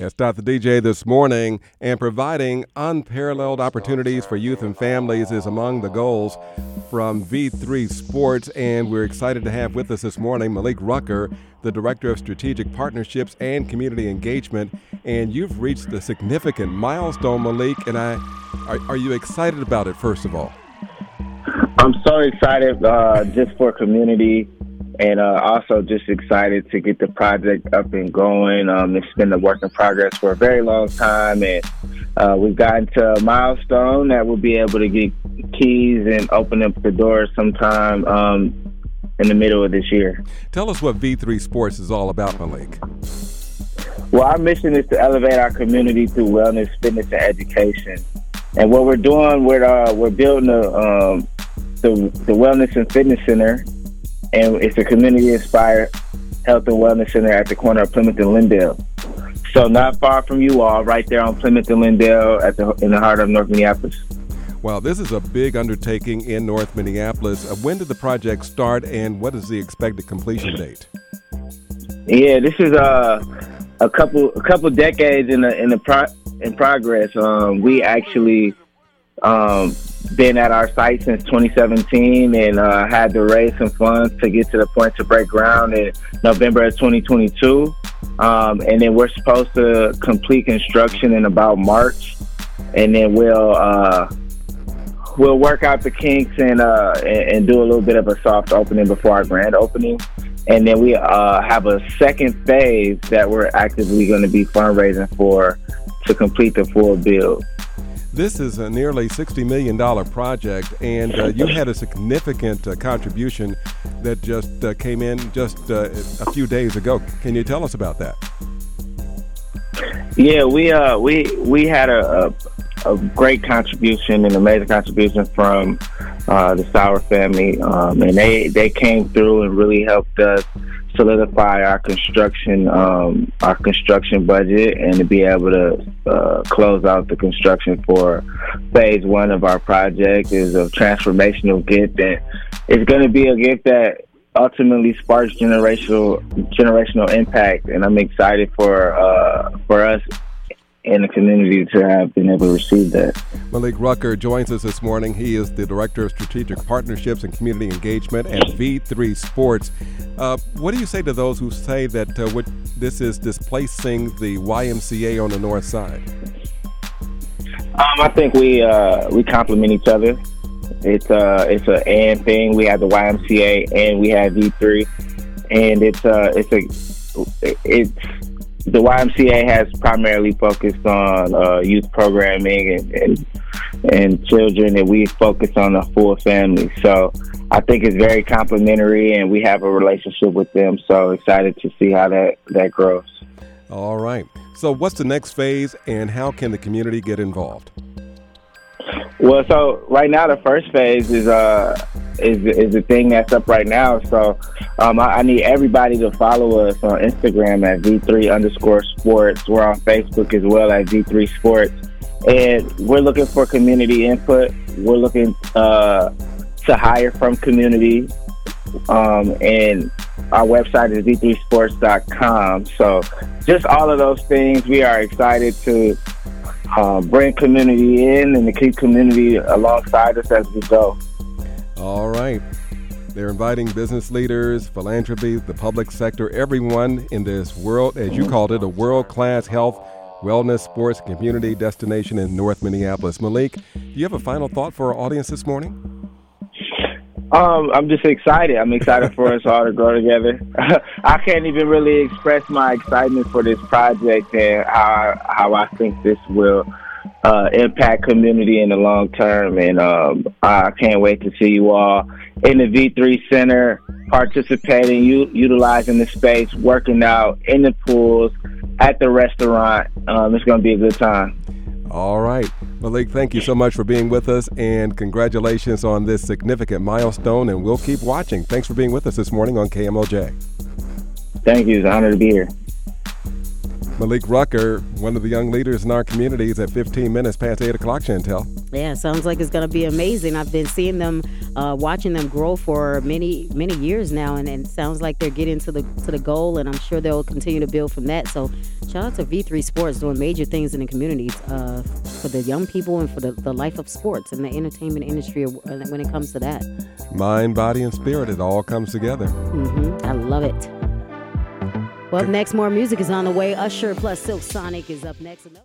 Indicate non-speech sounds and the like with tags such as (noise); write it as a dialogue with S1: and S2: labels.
S1: It's Dr. DJ this morning, and providing unparalleled opportunities for youth and families is among the goals from V3 Sports. And we're excited to have with us this morning Malik Rucker, the Director of Strategic Partnerships and Community Engagement. And you've reached a significant milestone, Malik. And I, are, are you excited about it, first of all?
S2: I'm so excited uh, just for community and uh, also just excited to get the project up and going. Um, it's been a work in progress for a very long time, and uh, we've gotten to a milestone that we'll be able to get keys and open up the doors sometime um, in the middle of this year.
S1: Tell us what V3 Sports is all about, Malik.
S2: Well, our mission is to elevate our community through wellness, fitness, and education. And what we're doing, we're uh, we're building a um, the, the Wellness and Fitness Center and it's a community inspired health and wellness center at the corner of Plymouth and Lyndale. So not far from you all, right there on Plymouth and Lyndale, at the in the heart of North Minneapolis.
S1: Well, this is a big undertaking in North Minneapolis. Uh, when did the project start, and what is the expected completion date?
S2: Yeah, this is a uh, a couple a couple decades in the in the pro, in progress. Um, we actually um, been at our site since 2017 and uh, had to raise some funds to get to the point to break ground in November of 2022. Um, and then we're supposed to complete construction in about March, and then we'll uh, we'll work out the kinks and, uh, and, and do a little bit of a soft opening before our grand opening. And then we uh, have a second phase that we're actively going to be fundraising for to complete the full build.
S1: This is a nearly $60 million project, and uh, you had a significant uh, contribution that just uh, came in just uh, a few days ago. Can you tell us about that?
S2: Yeah, we uh, we we had a, a, a great contribution, an amazing contribution from uh, the Sauer family, um, and they they came through and really helped us solidify our construction um, our construction budget and to be able to uh, close out the construction for phase one of our project is a transformational gift and it's going to be a gift that ultimately sparks generational generational impact. And I'm excited for uh, for us in the community to have been able to receive that.
S1: Malik Rucker joins us this morning. He is the Director of Strategic Partnerships and Community Engagement at V3 Sports. Uh, what do you say to those who say that uh, what, this is displacing the YMCA on the north side?
S2: Um, I think we uh, we complement each other. It's a uh, it's a and thing. We have the YMCA and we have V3, and it's uh it's a it's the YMCA has primarily focused on uh, youth programming and, and, and children, and we focus on the full family. So I think it's very complimentary, and we have a relationship with them. So excited to see how that that grows.
S1: All right. So what's the next phase, and how can the community get involved?
S2: Well, so right now the first phase is uh is is the thing that's up right now. So um, I, I, need everybody to follow us on Instagram at v3 underscore sports. We're on Facebook as well at v3 sports, and we're looking for community input. We're looking uh, to hire from community, um, and our website is v3sports.com. So just all of those things, we are excited to uh, bring community in and to keep community alongside us as we go.
S1: All right. They're inviting business leaders, philanthropy, the public sector, everyone in this world, as you called it, a world class health, wellness, sports, community destination in North Minneapolis. Malik, do you have a final thought for our audience this morning?
S2: Um, I'm just excited. I'm excited for us all to grow together. (laughs) I can't even really express my excitement for this project and how how I think this will uh, impact community in the long term. And um, I can't wait to see you all in the V3 Center participating, u- utilizing the space, working out in the pools, at the restaurant. Um, it's going to be a good time.
S1: All right. Malik, thank you so much for being with us and congratulations on this significant milestone. And we'll keep watching. Thanks for being with us this morning on KMOJ.
S2: Thank you. It's an honor to be here.
S1: Malik Rucker, one of the young leaders in our communities at 15 minutes past 8 o'clock, Chantel.
S3: Yeah, sounds like it's going to be amazing. I've been seeing them, uh, watching them grow for many many years now, and, and it sounds like they're getting to the to the goal, and I'm sure they'll continue to build from that. So, shout out to V3 Sports doing major things in the communities uh, for the young people and for the, the life of sports and the entertainment industry when it comes to that.
S1: Mind, body, and spirit, it all comes together.
S3: Mm-hmm. I love it. Well, next, more music is on the way. Usher plus Silk Sonic is up next.